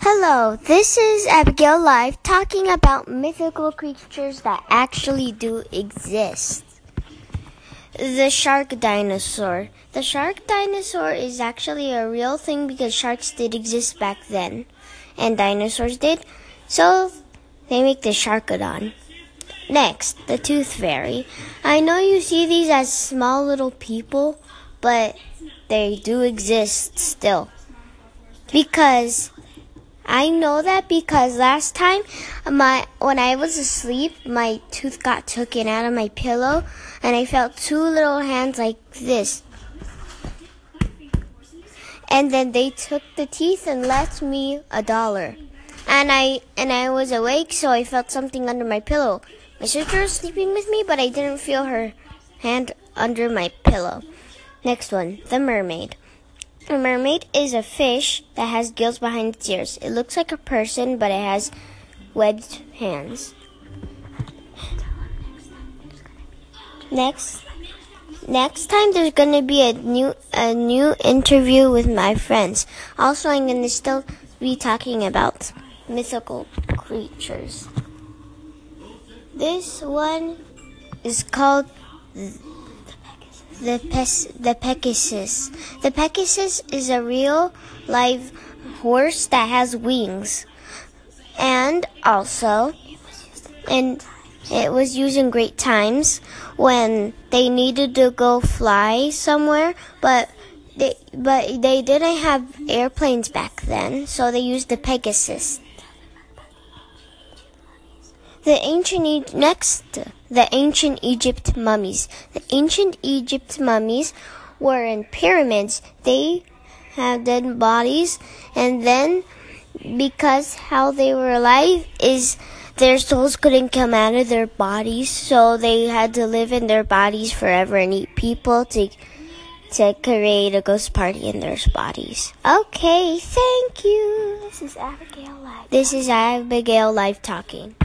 Hello, this is Abigail Live talking about mythical creatures that actually do exist. The shark dinosaur. The shark dinosaur is actually a real thing because sharks did exist back then, and dinosaurs did, so they make the sharkodon. Next, the tooth fairy. I know you see these as small little people, but they do exist still. Because I know that because last time my when I was asleep, my tooth got taken out of my pillow and I felt two little hands like this. And then they took the teeth and left me a dollar. And I and I was awake so I felt something under my pillow. My sister was sleeping with me, but I didn't feel her hand under my pillow. Next one, the mermaid. A mermaid is a fish that has gills behind its ears. It looks like a person, but it has webbed hands. Next, next time there's gonna be a new a new interview with my friends. Also, I'm gonna still be talking about mythical creatures. This one is called the pes- the Pegasus. The Pegasus is a real live horse that has wings, and also, and it was used in great times when they needed to go fly somewhere, but they but they didn't have airplanes back then, so they used the Pegasus. The ancient next the ancient Egypt mummies. The ancient Egypt mummies were in pyramids. They had dead bodies and then because how they were alive is their souls couldn't come out of their bodies, so they had to live in their bodies forever and eat people to to create a ghost party in their bodies. Okay, thank you. This is Abigail Live. This is Abigail Live talking.